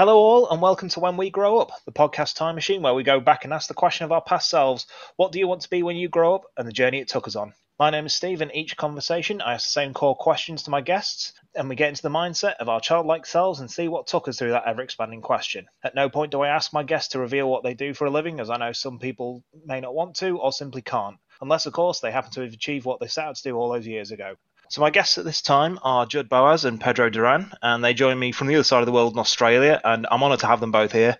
Hello, all, and welcome to When We Grow Up, the podcast time machine where we go back and ask the question of our past selves what do you want to be when you grow up, and the journey it took us on. My name is Steve, and each conversation I ask the same core questions to my guests, and we get into the mindset of our childlike selves and see what took us through that ever expanding question. At no point do I ask my guests to reveal what they do for a living, as I know some people may not want to or simply can't, unless, of course, they happen to have achieved what they set out to do all those years ago. So my guests at this time are Judd Boaz and Pedro Duran, and they join me from the other side of the world in Australia, and I'm honoured to have them both here.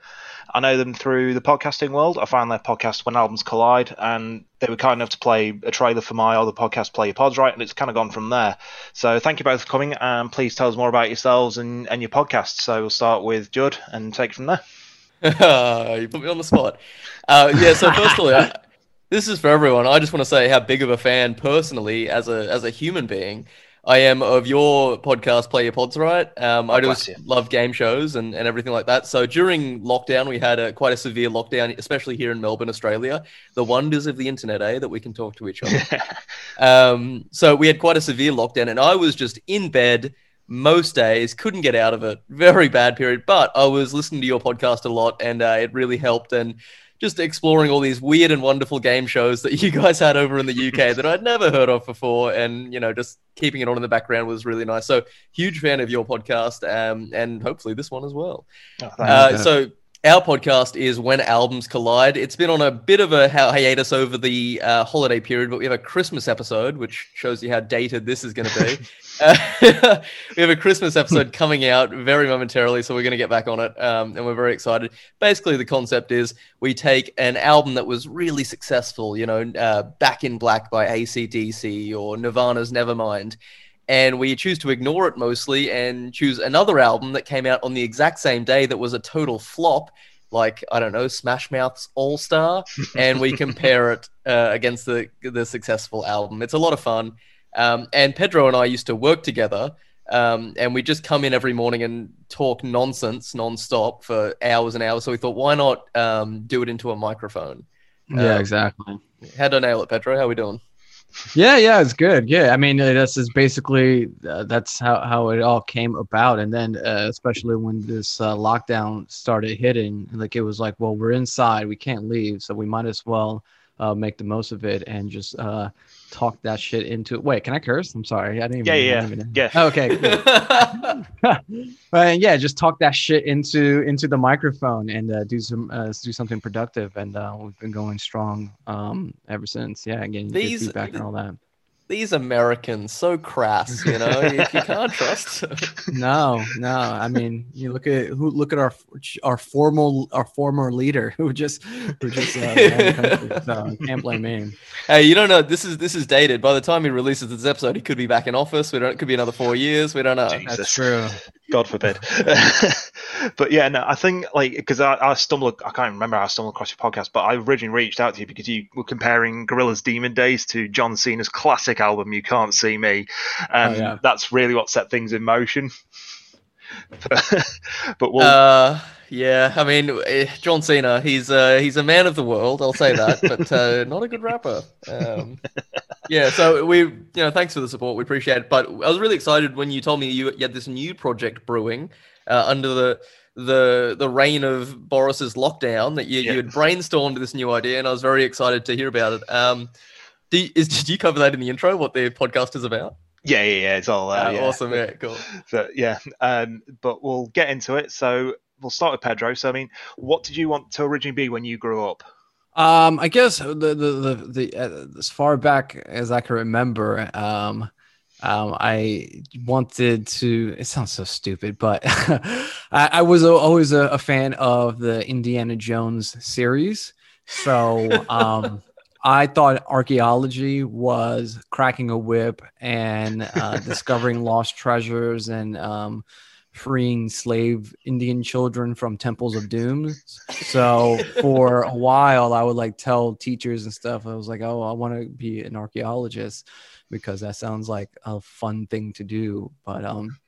I know them through the podcasting world. I found their podcast When Albums Collide, and they were kind enough to play a trailer for my other podcast, Play Your Pods Right, and it's kind of gone from there. So thank you both for coming, and please tell us more about yourselves and, and your podcast. So we'll start with Judd and take it from there. you put me on the spot. Uh, yeah, so first of all, I, this is for everyone. I just want to say how big of a fan personally, as a as a human being, I am of your podcast, Play Your Pods Right. Um, I just love game shows and, and everything like that. So during lockdown, we had a quite a severe lockdown, especially here in Melbourne, Australia. The wonders of the internet, eh? That we can talk to each other. um, so we had quite a severe lockdown, and I was just in bed most days, couldn't get out of it. Very bad period, but I was listening to your podcast a lot, and uh, it really helped. And just exploring all these weird and wonderful game shows that you guys had over in the UK that I'd never heard of before, and you know, just keeping it on in the background was really nice. So, huge fan of your podcast, um, and hopefully this one as well. Oh, uh, so, our podcast is When Albums Collide. It's been on a bit of a hiatus over the uh, holiday period, but we have a Christmas episode, which shows you how dated this is going to be. uh, we have a Christmas episode coming out very momentarily, so we're going to get back on it, um, and we're very excited. Basically, the concept is we take an album that was really successful, you know, uh, Back in Black by AC/DC or Nirvana's Nevermind, and we choose to ignore it mostly and choose another album that came out on the exact same day that was a total flop like I don't know Smash Mouth's All Star, and we compare it uh, against the the successful album. It's a lot of fun. Um, and Pedro and I used to work together, um, and we just come in every morning and talk nonsense nonstop for hours and hours. So we thought, why not um, do it into a microphone? Yeah, um, exactly. How do I nail it, Pedro? How are we doing? Yeah yeah it's good. Yeah i mean uh, this is basically uh, that's how, how it all came about. And then uh, especially when this uh, lockdown started hitting like it was like well we're inside we can't leave so we might as well uh, make the most of it and just uh, talk that shit into it. Wait, can I curse? I'm sorry. I didn't even. Yeah, yeah, yeah. Oh, okay. Cool. but yeah, just talk that shit into into the microphone and uh, do some uh, do something productive. And uh, we've been going strong um, ever since. Yeah, again, these feedback and all that these Americans so crass, you know, you, you, can't trust. no, no. I mean, you look at who look at our our formal our former leader who just who just uh, so can't blame him. Hey, you don't know. This is this is dated. By the time he releases this episode, he could be back in office. We don't. It could be another four years. We don't know. Jesus. That's true. God forbid. but yeah, no, I think like because I, I stumbled, I can't remember how I stumbled across your podcast, but I originally reached out to you because you were comparing Gorillaz' Demon Days to John Cena's classic album "You Can't See Me," oh, and oh, yeah. that's really what set things in motion. but we'll... uh, yeah, I mean, eh, John Cena, he's uh, he's a man of the world, I'll say that, but uh, not a good rapper. Um, yeah, so we, you know, thanks for the support, we appreciate it. But I was really excited when you told me you, you had this new project brewing uh, under the the the reign of Boris's lockdown that you, yeah. you had brainstormed this new idea, and I was very excited to hear about it. Um, do, is, did you cover that in the intro? What the podcast is about? Yeah, yeah, yeah. It's all uh, yeah. awesome. Yeah, cool. So yeah, um, but we'll get into it. So we'll start with Pedro. So I mean, what did you want to originally be when you grew up? Um, I guess the the the, the uh, as far back as I can remember, um, um, I wanted to. It sounds so stupid, but I, I, was always a, a, fan of the Indiana Jones series. So um, I thought archaeology was cracking a whip and uh, discovering lost treasures and um, freeing slave Indian children from temples of doom. So for a while, I would like tell teachers and stuff. I was like, "Oh, I want to be an archaeologist because that sounds like a fun thing to do." But um,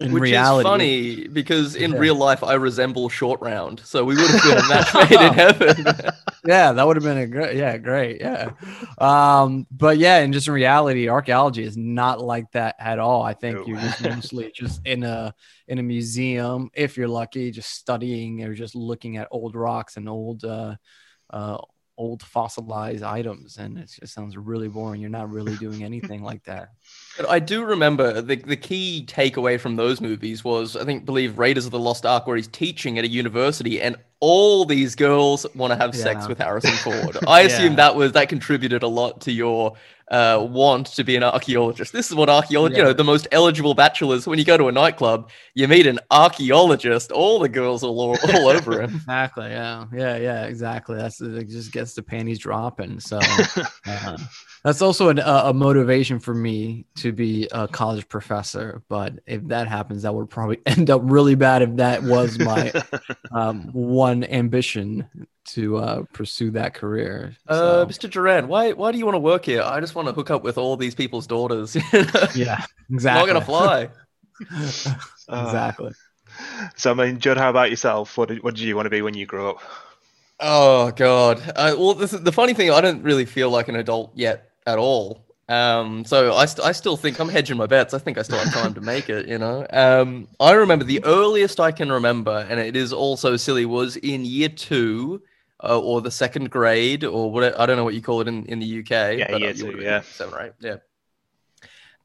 in Which reality. is funny because in Yeah. real life I resemble Short Round, so we would have been a match made in heaven. Yeah, that would have been a great. Yeah, great. Yeah, um, but yeah, and just in reality, archaeology is not like that at all. I think No. you're just mostly just in a in a museum, if you're lucky, just studying or just looking at old rocks and old uh, uh, old fossilized items, and it just sounds really boring. You're not really doing anything like that. But I do remember the the key takeaway from those movies was I think believe Raiders of the Lost Ark where he's teaching at a university and all these girls want to have sex with Harrison Ford. I assume Yeah. that was that contributed a lot to your uh, want to be an archaeologist. This is what archaeology, you know, the most eligible bachelors. When you go to a nightclub, you meet an archaeologist. All the girls are all, all over him. Exactly. Yeah. Yeah. Yeah. Exactly. That's it. Just gets the panties dropping. So uh, that's also an, a, a motivation for me to be a college professor. But if that happens, that would probably end up really bad. If that was my um, one ambition to uh, pursue that career. Uh, Mr. Duran, why why do you want to work here? I just want to hook up with all these people's daughters. yeah. It's Exactly. not gonna fly. exactly. So, I mean, Judd, how about yourself? What did, what did you want to be when you grew up? Oh god. Uh, well, this is, the funny thing. I don't really feel like an adult yet at all. Um, so I, st- I still think I'm hedging my bets. I think I still have time to make it. You know. Um, I remember the earliest I can remember, and it is also silly, was in year two. Uh, or the second grade, or what I don't know what you call it in, in the UK. Yeah, but, year two, yeah. seven or eight. Yeah.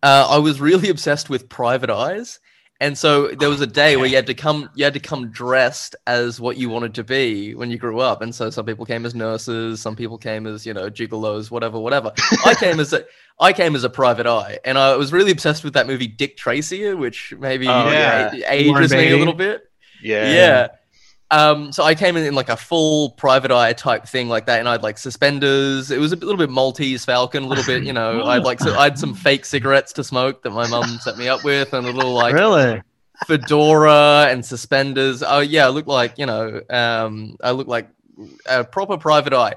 Uh, I was really obsessed with Private Eyes, and so there was a day where you had to come, you had to come dressed as what you wanted to be when you grew up. And so some people came as nurses, some people came as you know gigolos, whatever, whatever. I came as a, I came as a Private Eye, and I was really obsessed with that movie Dick Tracy, which maybe Oh, yeah. ages me a little bit. Yeah. Yeah. Um, so I came in in like a full private eye type thing like that, and I had like suspenders. It was a little bit Maltese Falcon, a little bit, you know. I had like so I had some fake cigarettes to smoke that my mum set me up with, and a little like really? fedora and suspenders. Oh yeah, I look like you know, um, I look like a proper private eye.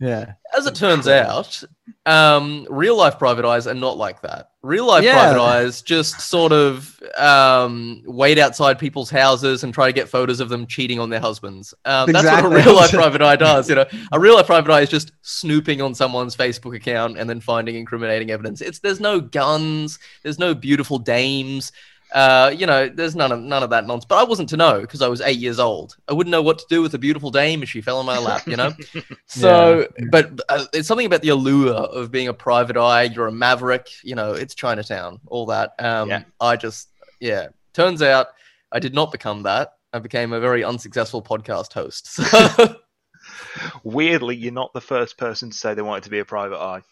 Yeah. As it turns out, um, real life private eyes are not like that. Real life Yeah. private eyes just sort of um, wait outside people's houses and try to get photos of them cheating on their husbands. Um, That's what a real life private eye does. You know, a real life private eye is just snooping on someone's Facebook account and then finding incriminating evidence. It's there's no guns, there's no beautiful dames. Uh, you know, there's none of none of that nonsense. But I wasn't to know because I was eight years old. I wouldn't know what to do with a beautiful dame if she fell in my lap. You know. so, but uh, it's something about the allure of being a private eye. You're a maverick. You know, it's Chinatown. All that. Um, Yeah. I just, yeah. Turns out, I did not become that. I became a very unsuccessful podcast host. So, Weirdly, you're not the first person to say they wanted to be a private eye.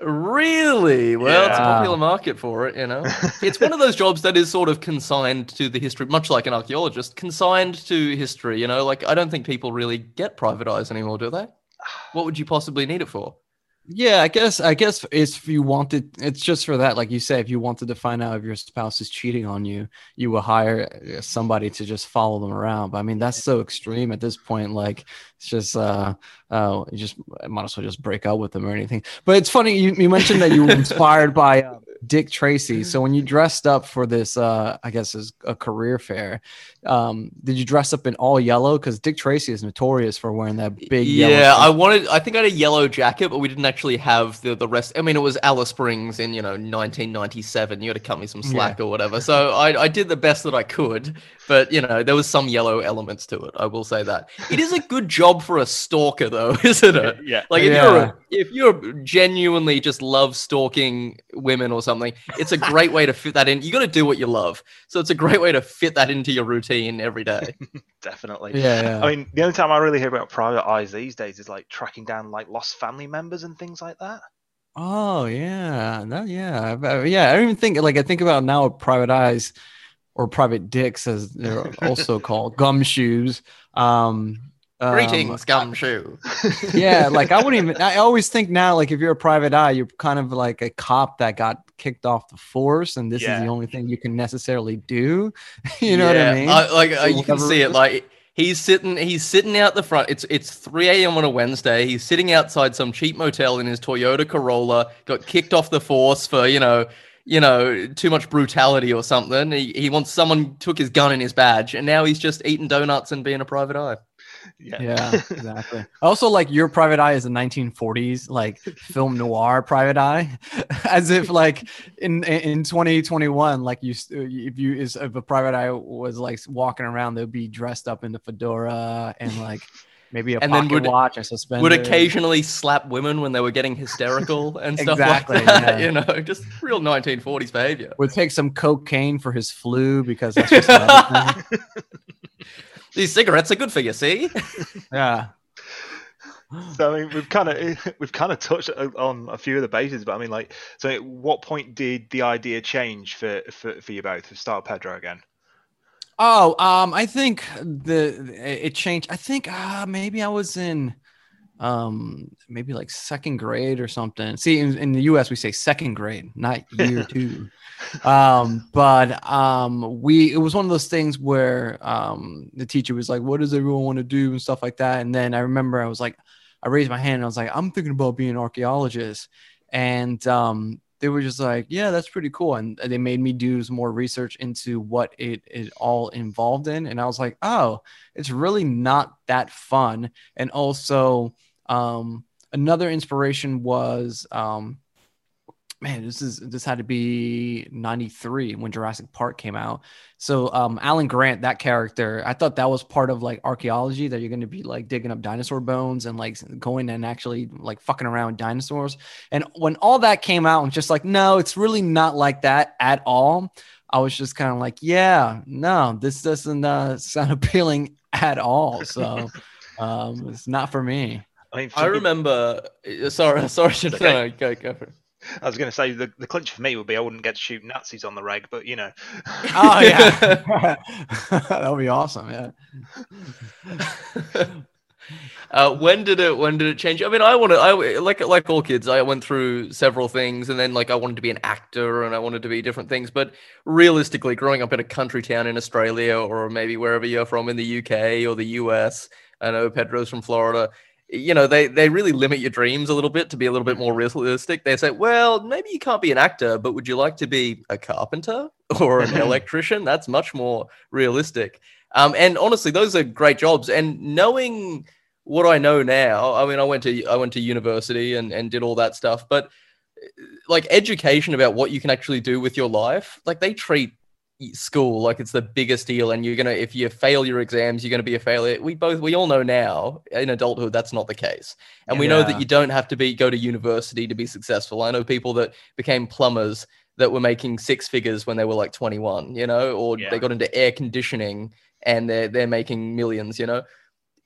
Really, well, it's a popular market for it. You know, it's one of those jobs that is sort of consigned to the history, much like an archaeologist, consigned to history. You know, like I don't think people really get private eyes anymore, do they? What would you possibly need it for? Yeah, I guess I guess if you wanted, it's just for that. Like you say, if you wanted to find out if your spouse is cheating on you, you will hire uh, somebody to just follow them around. But I mean, that's so extreme at this point. Like it's just, uh, uh, you just might as well just break up with them or anything. But it's funny you, you mentioned that you were inspired by uh, Dick Tracy. So when you dressed up for this, uh, I guess is a career fair. Um, did you dress up in all yellow? Because Dick Tracy is notorious for wearing that big yellow. yeah, I wanted. I think I had a yellow jacket, but we didn't actually have the the rest. I mean, it was Alice Springs in you know 1997. You had to cut me some slack or whatever. So I I did the best that I could, but you know there was some yellow elements to it. I will say that it is a good job for a stalker, though, isn't it? Yeah. Like if Yeah. you're a, if you're genuinely just love stalking women or something, it's a great way to fit that in. You got to do what you love, so it's a great way to fit that into your routine every day. Definitely. Yeah, yeah. I mean, the only time I really hear about private eyes these days is like tracking down like lost family members and things like that. Oh yeah, that yeah, I- I- yeah. I don't even think like I think about now private eyes or private dicks as they're also called gumshoes. Um, um, Greetings, gumshoe. yeah, like I wouldn't even. I always think now, like if you're a private eye, you're kind of like a cop that got kicked off the force, and this is the only thing you can necessarily do. you know what I mean? like uh, you can see it. Like he's sitting, he's sitting out the front. It's it's 3 a.m. on a Wednesday. He's sitting outside some cheap motel in his Toyota Corolla. Got kicked off the force for you know you know, too much brutality or something. He, he wants someone took his gun in his badge, and now he's just eating donuts and being a private eye. Yeah. Yeah, exactly. also, like your private eye is a 1940s like film noir private eye, as if like in in 2021, like you if you is if a private eye was like walking around, they'd be dressed up in the fedora and like maybe a And pocket then would- watch and suspenders. Would occasionally slap women when they were getting hysterical and stuff Exactly, like that. yeah. You know, just real 1940s behavior. would take some cocaine for his flu because that's just another thing. These cigarettes are good for you, see? yeah. So I mean, we've kind of we've kind of touched on a few of the bases, but I mean, like, so at what point did the idea change for for, for you both to start Pedro again? Oh, um, I think the it changed. I think uh, maybe I was in um maybe like second grade or something. See, in, in the U.S. we say second grade, not year two. Um, but um, we it was one of those things where um the teacher was like, "What does everyone want to do?" and stuff like that. And then I remember I was like, I raised my hand and I was like, "I'm thinking about being an archaeologist," and um they were just like, yeah, that's pretty cool. And they made me do some more research into what it it all involved in. And I was like, oh, it's really not that fun. And also, um, another inspiration was, um, man, this is this had to be 93 when Jurassic Park came out. So um Alan Grant, that character, I thought that was part of like archaeology that you're gonna be like digging up dinosaur bones and like going and actually like fucking around with dinosaurs. And when all that came out, I'm just like, no, it's really not like that at all. I was just kind of like, yeah, no, this doesn't uh, sound appealing at all. So um, it's not for me. I mean, I me- remember. Sorry, sorry. Should Okay. no, go go for it. I was going to say the, the clinch for me would be I wouldn't get to shoot Nazis on the reg, but you know, Oh yeah, that would be awesome. Yeah. uh, when did it when did it change? I mean, I wanted I like like all kids, I went through several things, and then like I wanted to be an actor, and I wanted to be different things. But realistically, growing up in a country town in Australia, or maybe wherever you're from in the UK or the US, I know Pedro's from Florida. You know, they they really limit your dreams a little bit to be a little bit more realistic. They say, well, maybe you can't be an actor, but would you like to be a carpenter or an electrician? That's much more realistic. Um, and honestly, those are great jobs. And knowing what I know now, I mean, I went to I went to university and and did all that stuff, but uh, like education about what you can actually do with your life, like they treat school like it's the biggest deal and you're gonna if you fail your exams you're gonna be a failure. We both we all know now in adulthood that's not the case. And we know that you don't have to be go to university to be successful. I know people that became plumbers that were making six figures when they were like 21 you know or Yeah. they got into air conditioning and they're they're making millions you know.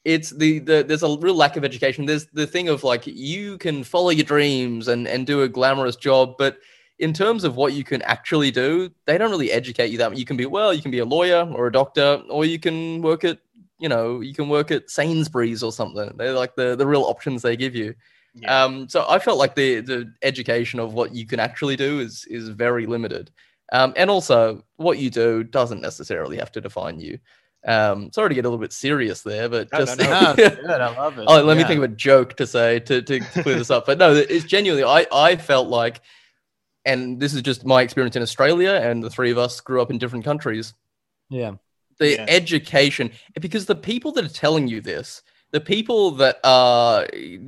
It's the, the there's a real lack of education. There's the thing of like you can follow your dreams and and do a glamorous job but in terms of what you can actually do they don't really educate you that much. you can be well you can be a lawyer or a doctor or you can work at you know you can work at sainsbury's or something they're like the the real options they give you yeah. um, so I felt like the the education of what you can actually do is is very limited, um, and also what you do doesn't necessarily have to define you. Um, sorry to get a little bit serious there, but No, no, just no. Yeah, it's good. I love it. oh, let me think of a joke to say to to clear this up. But no, it's genuinely I I felt like, and this is just my experience in Australia, and the three of us grew up in different countries Yeah. the Yeah. education because the people that are telling you this the people that are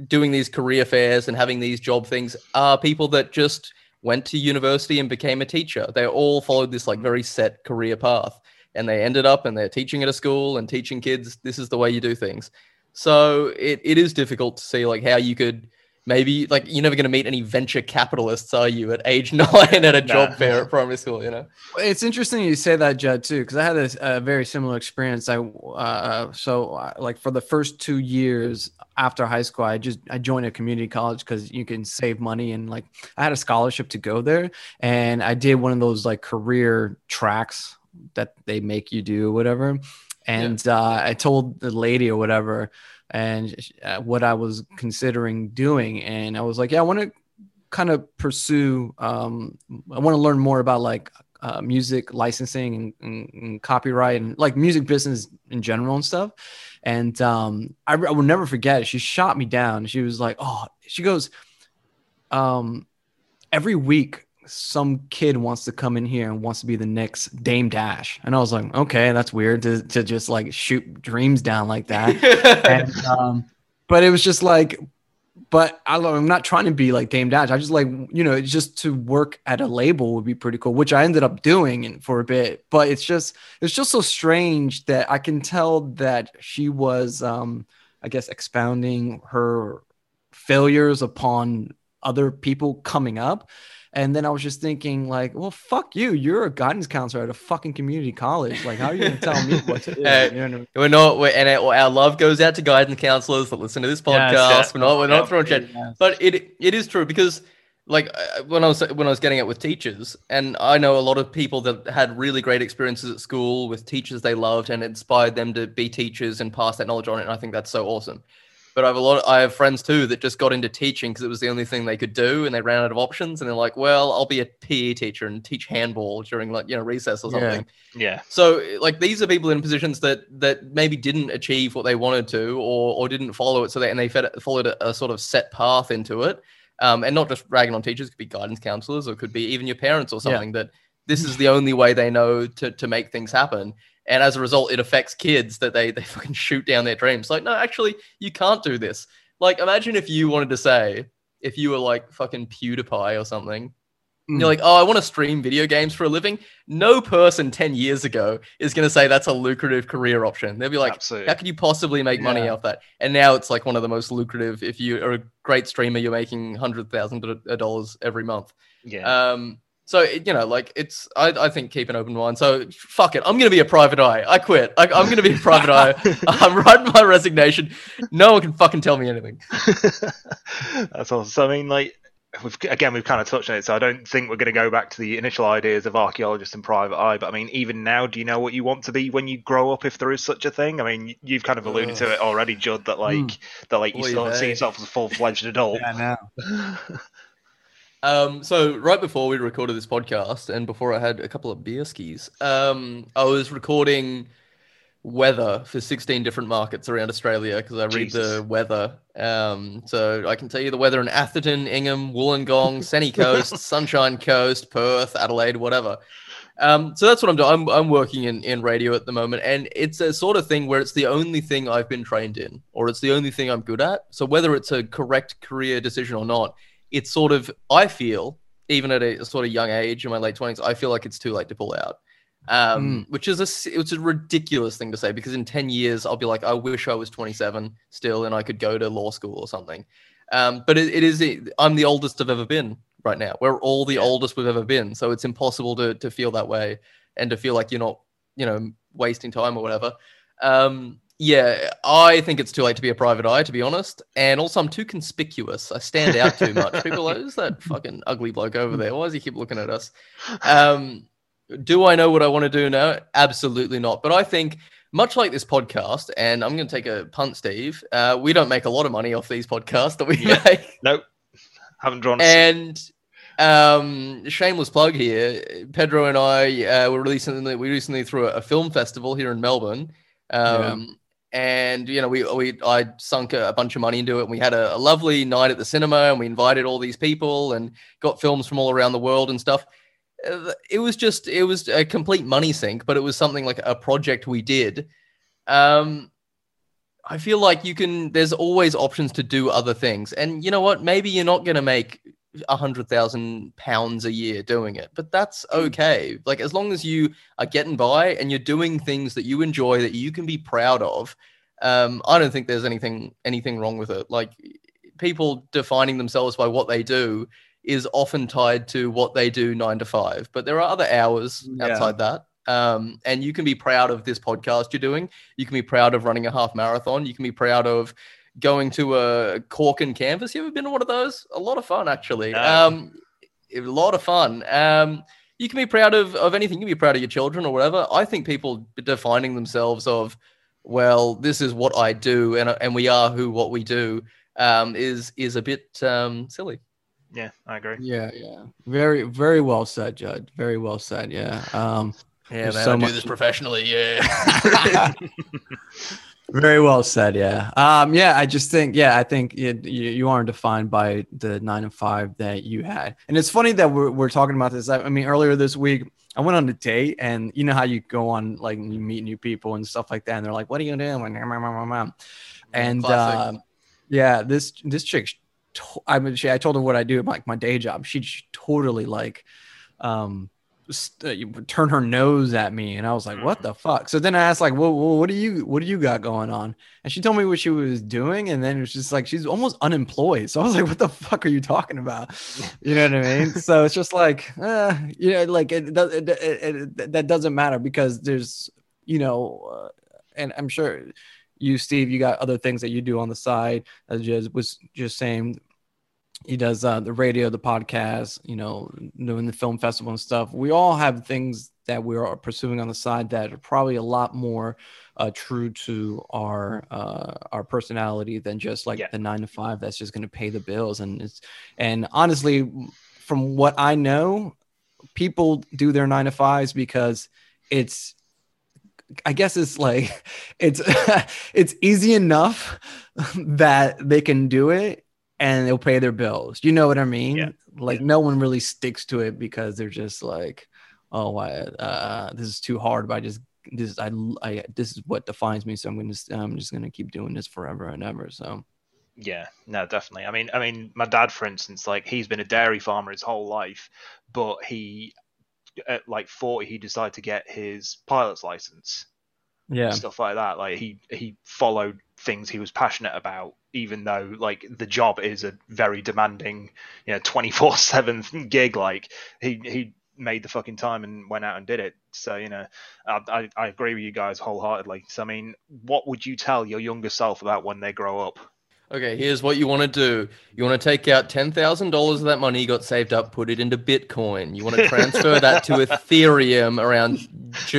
doing these career fairs and having these job things are people that just went to university and became a teacher they all followed this like mm-hmm. very set career path and they ended up and they're teaching at a school and teaching kids this is the way you do things so it, it is difficult to see like how you could maybe like you're never going to meet any venture capitalists are you at age nine at a job Nah. fair at primary school you know It's interesting you say that, Judd, too, because I had this a very similar experience. I uh, so uh, like for the first two years after high school, I just I joined a community college because you can save money and like I had a scholarship to go there, and I did one of those like career tracks that they make you do or whatever. And uh, I told the lady or whatever, and uh, what I was considering doing, and I was like, yeah, I want to kind of pursue um i want to learn more about like uh, music licensing and, and, and copyright and like music business in general and stuff. And um I, I will never forget she shot me down. She was like oh she goes um every week some kid wants to come in here and wants to be the next Dame Dash. And I was like, okay, that's weird to, to just like shoot dreams down like that. and, um, but it was just like, but I, am not trying to be like Dame Dash. I just like, you know, just to work at a label would be pretty cool, which I ended up doing for a bit. But it's just, it's just so strange that I can tell that she was, um, I guess, expounding her failures upon other people coming up. And then I was just thinking, like, well, fuck you. You're a guidance counselor at a fucking community college. Like, how are you going to tell me what to do? Uh, you know? We're not, we're, and our, our, love goes out to guidance counselors that listen to this podcast. Yes, we're not, we're not throwing shit. Yes. But it, it is true because, like, uh, when I was when I was getting it with teachers, and I know a lot of people that had really great experiences at school with teachers they loved and inspired them to be teachers and pass that knowledge on. And I think that's so awesome. But I have a lot. Of, I have friends too that just got into teaching because it was the only thing they could do, and they ran out of options. And they're like, "Well, I'll be a PE teacher and teach handball during like you know recess or something." Yeah. yeah. So like these are people in positions that that maybe didn't achieve what they wanted to, or or didn't follow it, so they and they fed, followed a, a, sort of set path into it. Um, and not just ragging on teachers, it could be guidance counselors, or could be even your parents or something. Yeah. That this is the only way they know to to make things happen and as a result, it affects kids that they they fucking shoot down their dreams. Like, no, actually, you can't do this. Like, imagine if you wanted to say, if you were like fucking PewDiePie or something, mm. you're like, oh, I want to stream video games for a living. No person ten years ago is going to say that's a lucrative career option. They'll be like, Absolutely. how can you possibly make money yeah. off that? And now it's like one of the most lucrative. If you are a great streamer, you're making hundred thousand dollars every month. Yeah. Um, so you know, like it's I, I think keep an open mind. So fuck it, I'm gonna be a private eye. I quit. I, am gonna be a private eye. I'm writing my resignation. No one can fucking tell me anything. That's awesome. So I mean, like we've again we've kind of touched on it. So I don't think we're gonna go back to the initial ideas of archaeologist and private eye. But I mean, even now, do you know what you want to be when you grow up, if there is such a thing? I mean, you've kind of alluded Ugh. to it already, Judd. That like mm. that like you still see yourself as a full fledged adult. Yeah, now. Um, so right before we recorded this podcast, and before I had a couple of beer skis, um, I was recording weather for 16 different markets around Australia because I read Jesus. the weather. Um, so I can tell you the weather in Atherton, Ingham, Wollongong, Sunny Coast, Sunshine Coast, Perth, Adelaide, whatever. Um, so that's what I'm doing. I'm, I'm working in, in radio at the moment, and it's a sort of thing where it's the only thing I've been trained in, or it's the only thing I'm good at. So whether it's a correct career decision or not, it's sort of I feel even at a sort of young age in my late twenties, I feel like it's too late to pull out. Um, mm. which is a it's a ridiculous thing to say because in 10 years I'll be like I wish I was 27 still and I could go to law school or something. Um, but it, it is I'm the oldest I've ever been right now. We're all the oldest we've ever been, so it's impossible to to feel that way and to feel like you're not you know wasting time or whatever. Um, yeah, I think it's too late to be a private eye, to be honest. And also, I'm too conspicuous. I stand out too much. People are like, who's that fucking ugly bloke over there? Why does he keep looking at us? Um, do I know what I want to do now? Absolutely not. But I think, much like this podcast, and I'm going to take a punt, Steve, uh, we don't make a lot of money off these podcasts that we yeah. make. Nope. Haven't drawn And um, shameless plug here. Pedro and I uh, were recently we recently threw a, a film festival here in Melbourne. Um, and you know we we I sunk a, bunch of money into it. And we had a, a, lovely night at the cinema and we invited all these people and got films from all around the world and stuff. Uh, it was just it was a complete money sink but it was something like a project we did. Um I feel like you can there's always options to do other things. And you know what? Maybe you're not going to make a hundred thousand pounds a year doing it, but that's hmm. okay. Like as long as you are getting by and you're doing things that you enjoy that you can be proud of, um, I don't think there's anything anything wrong with it. Like people defining themselves by what they do is often tied to what they do nine to five, but there are other hours yeah. outside that. Um, and you can be proud of this podcast you're doing. You can be proud of running a half marathon. You can be proud of going to a cork and canvas. You ever been to one of those? A lot of fun, actually. Um, a lot of fun. Um, you can be proud of, of anything. You can be proud of your children or whatever. I think people defining themselves of, well, this is what I do, and and we are who what we do, um, is is a bit um, silly. Yeah, I agree. Yeah, yeah. Very, very well said, Judd. Very well said. Yeah. Um, yeah, man, so I do this professionally. Yeah. Very well said. Yeah. Um, yeah. I just think, yeah, I think it, you, you aren't defined by the nine and five that you had. And it's funny that we're, we're talking about this. I, I mean, earlier this week, I went on a date and you know how you go on, like you meet new people and stuff like that. And they're like, what are you doing? And, uh, yeah, this, this chick, I mean, she, I told her what I do, like my day job. She totally like, um, uh, turn her nose at me and i was like what mm. the fuck? So then i asked like well, well, what do you what do you got going on? And she told me what she was doing and then it was just like she's almost unemployed. So i was like what the fuck are you talking about? You know what i mean? So it's just like uh, you know like it, does it, it, it, that doesn't matter because there's you know uh, and i'm sure you steve you got other things that you do on the side as just was just saying he does uh, the radio, the podcast, you know, doing the film festival and stuff. We all have things that we are pursuing on the side that are probably a lot more uh, true to our uh, our personality than just like yeah. the nine to five that's just going to pay the bills. And it's and honestly, from what I know, people do their nine to fives because it's I guess it's like it's it's easy enough that they can do it and they'll pay their bills. You know what I mean? Yeah. Like yeah. no one really sticks to it because they're just like, oh, I, uh, this is too hard. But I just this I, I this is what defines me. So I'm gonna I'm just gonna keep doing this forever and ever. So. Yeah, no, definitely. I mean, I mean, my dad, for instance, like he's been a dairy farmer his whole life, but he, at like 40, he decided to get his pilot's license. Yeah, stuff like that. Like he he followed things he was passionate about even though like the job is a very demanding, you know, twenty four seven gig. Like he he made the fucking time and went out and did it. So you know, I, I, I agree with you guys wholeheartedly. So I mean, what would you tell your younger self about when they grow up? Okay, here's what you want to do. You want to take out $10,000 of that money you got saved up, put it into Bitcoin. You want to transfer that to Ethereum around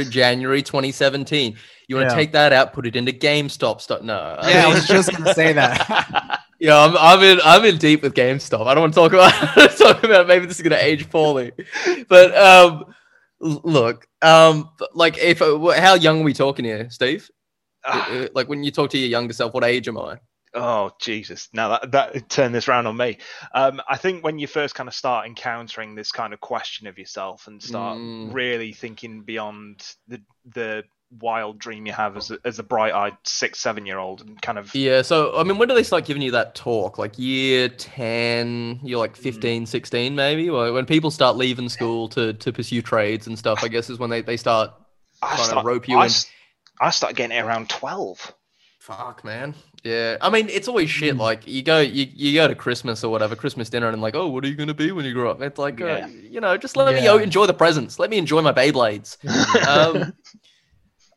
January 2017. You want to take that out, put it into GameStop stock. No. Yeah, I was just going to say that. yeah, I'm, I'm in I'm in deep with GameStop. I don't want to talk about talk about maybe this is going to age poorly. But um look, um like if how young are we talking here, Steve? Uh, like when you talk to your younger self, what age am I? Oh Jesus! Now that that turned this round on me. Um, I think when you first kind of start encountering this kind of question of yourself and start mm. really thinking beyond the the wild dream you have as a, as a bright-eyed six seven year old and kind of yeah so i mean when do they start giving you that talk like year 10 you're like 15 mm. 16 maybe or when people start leaving school to to pursue trades and stuff i guess is when they, they start I trying start, to rope you I, in i start getting it around 12 Fuck, man. Yeah, I mean, it's always shit. Hmm. Like you go, you, you go to Christmas or whatever, Christmas dinner, and I'm like, oh, what are you gonna be when you grow up? It's like, uh, yeah. uh, you know, just let yeah. me enjoy the presents. Let me enjoy my Beyblades. um,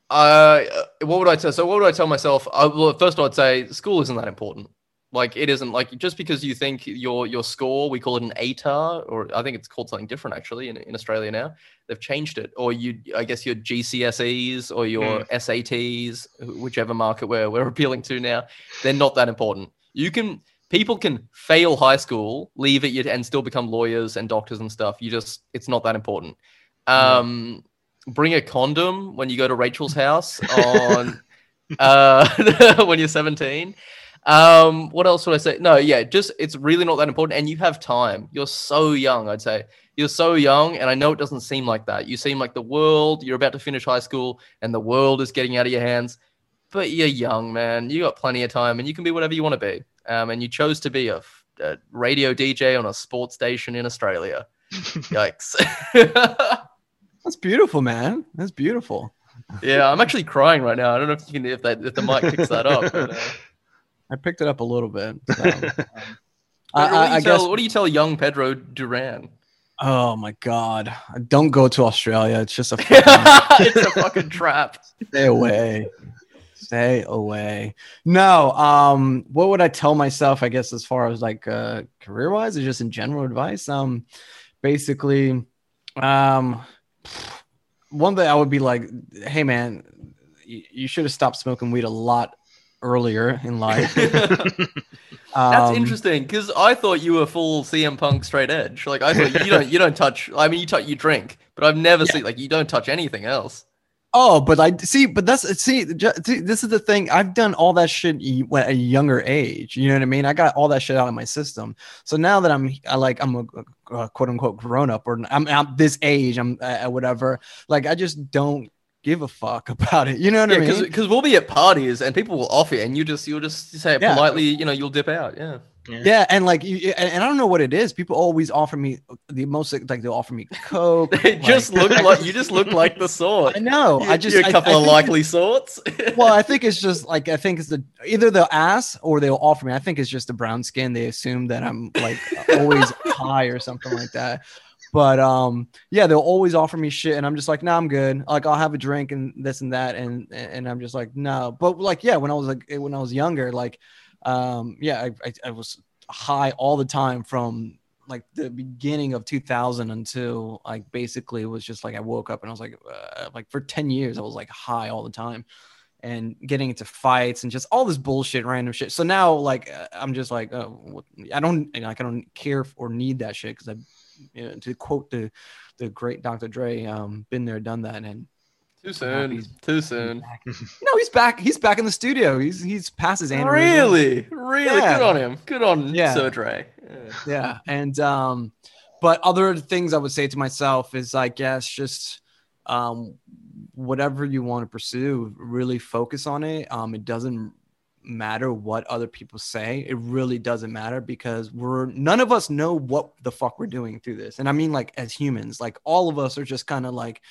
uh, what would I tell? So, what would I tell myself? I, well, first, I'd say school isn't that important. Like, it isn't like just because you think your your score, we call it an ATAR, or I think it's called something different actually in, in Australia now. They've changed it, or you, I guess your GCSEs or your mm. SATs, whichever market we're we're appealing to now, they're not that important. You can people can fail high school, leave it, and still become lawyers and doctors and stuff. You just it's not that important. Um, bring a condom when you go to Rachel's house on uh, when you're 17. Um, what else would I say? No, yeah, just it's really not that important, and you have time. You're so young, I'd say. You're so young, and I know it doesn't seem like that. You seem like the world. You're about to finish high school, and the world is getting out of your hands. But you're young, man. You got plenty of time, and you can be whatever you want to be. Um, and you chose to be a, a radio DJ on a sports station in Australia. Yikes. That's beautiful, man. That's beautiful. Yeah, I'm actually crying right now. I don't know if you can if that if the mic picks that up. But, uh... I picked it up a little bit. So, um, I, what, do tell, guess... what do you tell young Pedro Duran? Oh my god! Don't go to Australia. It's just a fucking... it's a fucking trap. Stay away. Stay away. No. Um. What would I tell myself? I guess as far as like uh, career wise, or just in general advice. Um. Basically, um one thing I would be like, hey man, you, you should have stopped smoking weed a lot earlier in life. That's um, interesting because I thought you were full CM Punk straight edge. Like I thought you don't you don't touch. I mean, you touch you drink, but I've never yeah. seen like you don't touch anything else. Oh, but I see, but that's see, see, this is the thing. I've done all that shit y- at a younger age. You know what I mean? I got all that shit out of my system. So now that I'm, I like, I'm a, a quote unquote grown up, or I'm, I'm this age, I'm uh, whatever. Like, I just don't give a fuck about it. You know what Yeah, I mean? because we'll be at parties and people will offer, and you just you'll just say it Yeah. politely. You know, you'll dip out. Yeah. Yeah, and like, you, and, and I don't know what it is. People always offer me the most, like they'll offer me coke. They just look like you just look like the sort. I know. I just you're a I- couple I of think likely sorts. well, I think it's just like I think it's the either they'll ask or they'll offer me. I think it's just the brown skin. They assume that I'm like always high or something like that. But um, yeah, they'll always offer me shit, and I'm just like, nah, I'm good. Like I'll have a drink and this and that, and and I'm just like, no. But like, yeah, when I was like when I was younger, like, um, yeah, I, I, I was high all the time from like the beginning of 2000 until like basically it was just like I woke up and I was like uh, like for 10 years I was like high all the time and getting into fights and just all this bullshit random shit so now like uh, I'm just like oh, I don't like I don't care or need that shit because I you know, to quote the the great Dr. Dre um been there done that and Too soon. He's, Too soon. no he's back he's back in the studio he's he's past his aneurysm. Really, really Yeah. good on him. Good on Yeah. Sir Dre. Yeah. yeah and um but other things i would say to myself is i guess just um whatever you want to pursue really focus on it um it doesn't matter what other people say. It really doesn't matter because we're none of us know what the fuck we're doing through this. And i mean like as humans like all of us are just kind of like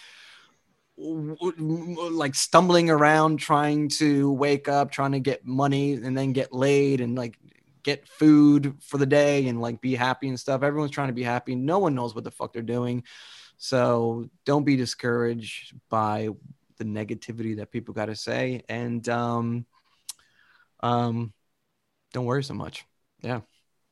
like stumbling around trying to wake up trying to get money and then get laid and like get food for the day and like be happy and stuff. Everyone's trying to be happy. No one knows what the fuck they're doing. So don't be discouraged by the negativity that people got to say. And um um don't worry so much yeah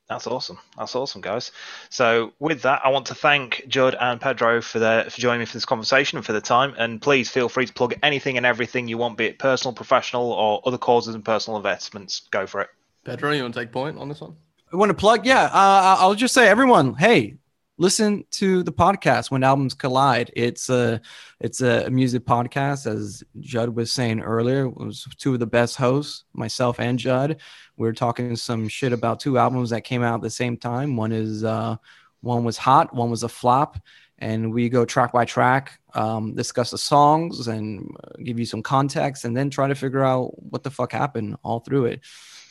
That's awesome. That's awesome, guys. So with that, I want to thank Judd and Pedro for their for joining me for this conversation and for the time. And please feel free to plug anything and everything you want, be it personal, professional, or other causes and personal investments. Go for it. Pedro, you want to take point on this one? I want to plug. Yeah, uh, I'll just say, everyone, hey, listen to the podcast when albums collide. It's a it's a music podcast, as Judd was saying earlier. It was two of the best hosts, myself and Judd. We are talking some shit about two albums that came out at the same time. One is uh, one was hot, one was a flop, and we go track by track, um, discuss the songs, and uh, give you some context, and then try to figure out what the fuck happened all through it.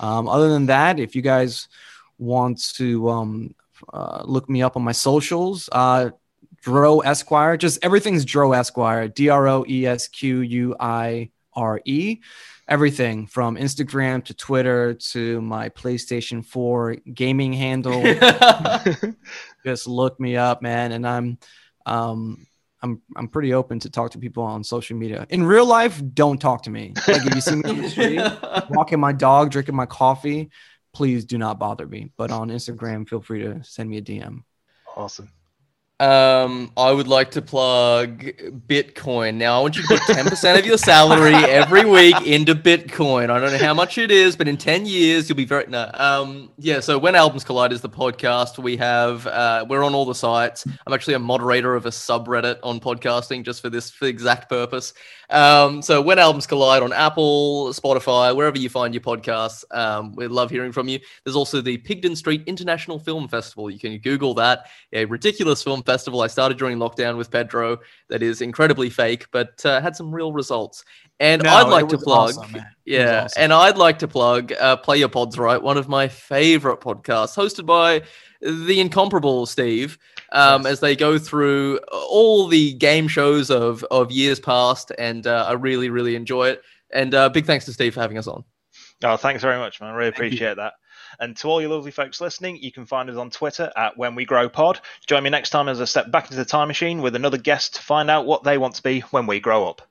Um, other than that, if you guys want to um, uh, look me up on my socials, uh, Dro Esquire, just everything's Dro Esquire, D R O E S Q U I R E. Everything from Instagram to Twitter to my PlayStation 4 gaming handle. just look me up, man. And I'm, um, I'm, I'm pretty open to talk to people on social media. In real life, don't talk to me. Like if you see me the street, walking my dog, drinking my coffee, please do not bother me. But on Instagram, feel free to send me a DM. Awesome. Um, I would like to plug Bitcoin. Now, I want you to put 10% of your salary every week into Bitcoin. I don't know how much it is, but in 10 years, you'll be very. No. Um, yeah, so When Albums Collide is the podcast. We have, uh, we're on all the sites. I'm actually a moderator of a subreddit on podcasting just for this for exact purpose. Um, so When Albums Collide on Apple, Spotify, wherever you find your podcasts. Um, we love hearing from you. There's also the Pigden Street International Film Festival. You can Google that. A ridiculous film festival I started during lockdown with Pedro that is incredibly fake, but uh, had some real results. And No, I'd like to plug, awesome, man. It was yeah, awesome. and I'd like to plug uh, Play Your Pods Right, one of my favorite podcasts, hosted by the incomparable Steve, um, Yes. as they go through all the game shows of of years past, and uh, I really, really enjoy it. And uh, big thanks to Steve for having us on. Oh, thanks very much, man. I really Thank you. appreciate that. And to all you lovely folks listening, you can find us on Twitter at When We Grow Pod. Join me next time as I step back into the time machine with another guest to find out what they want to be when we grow up.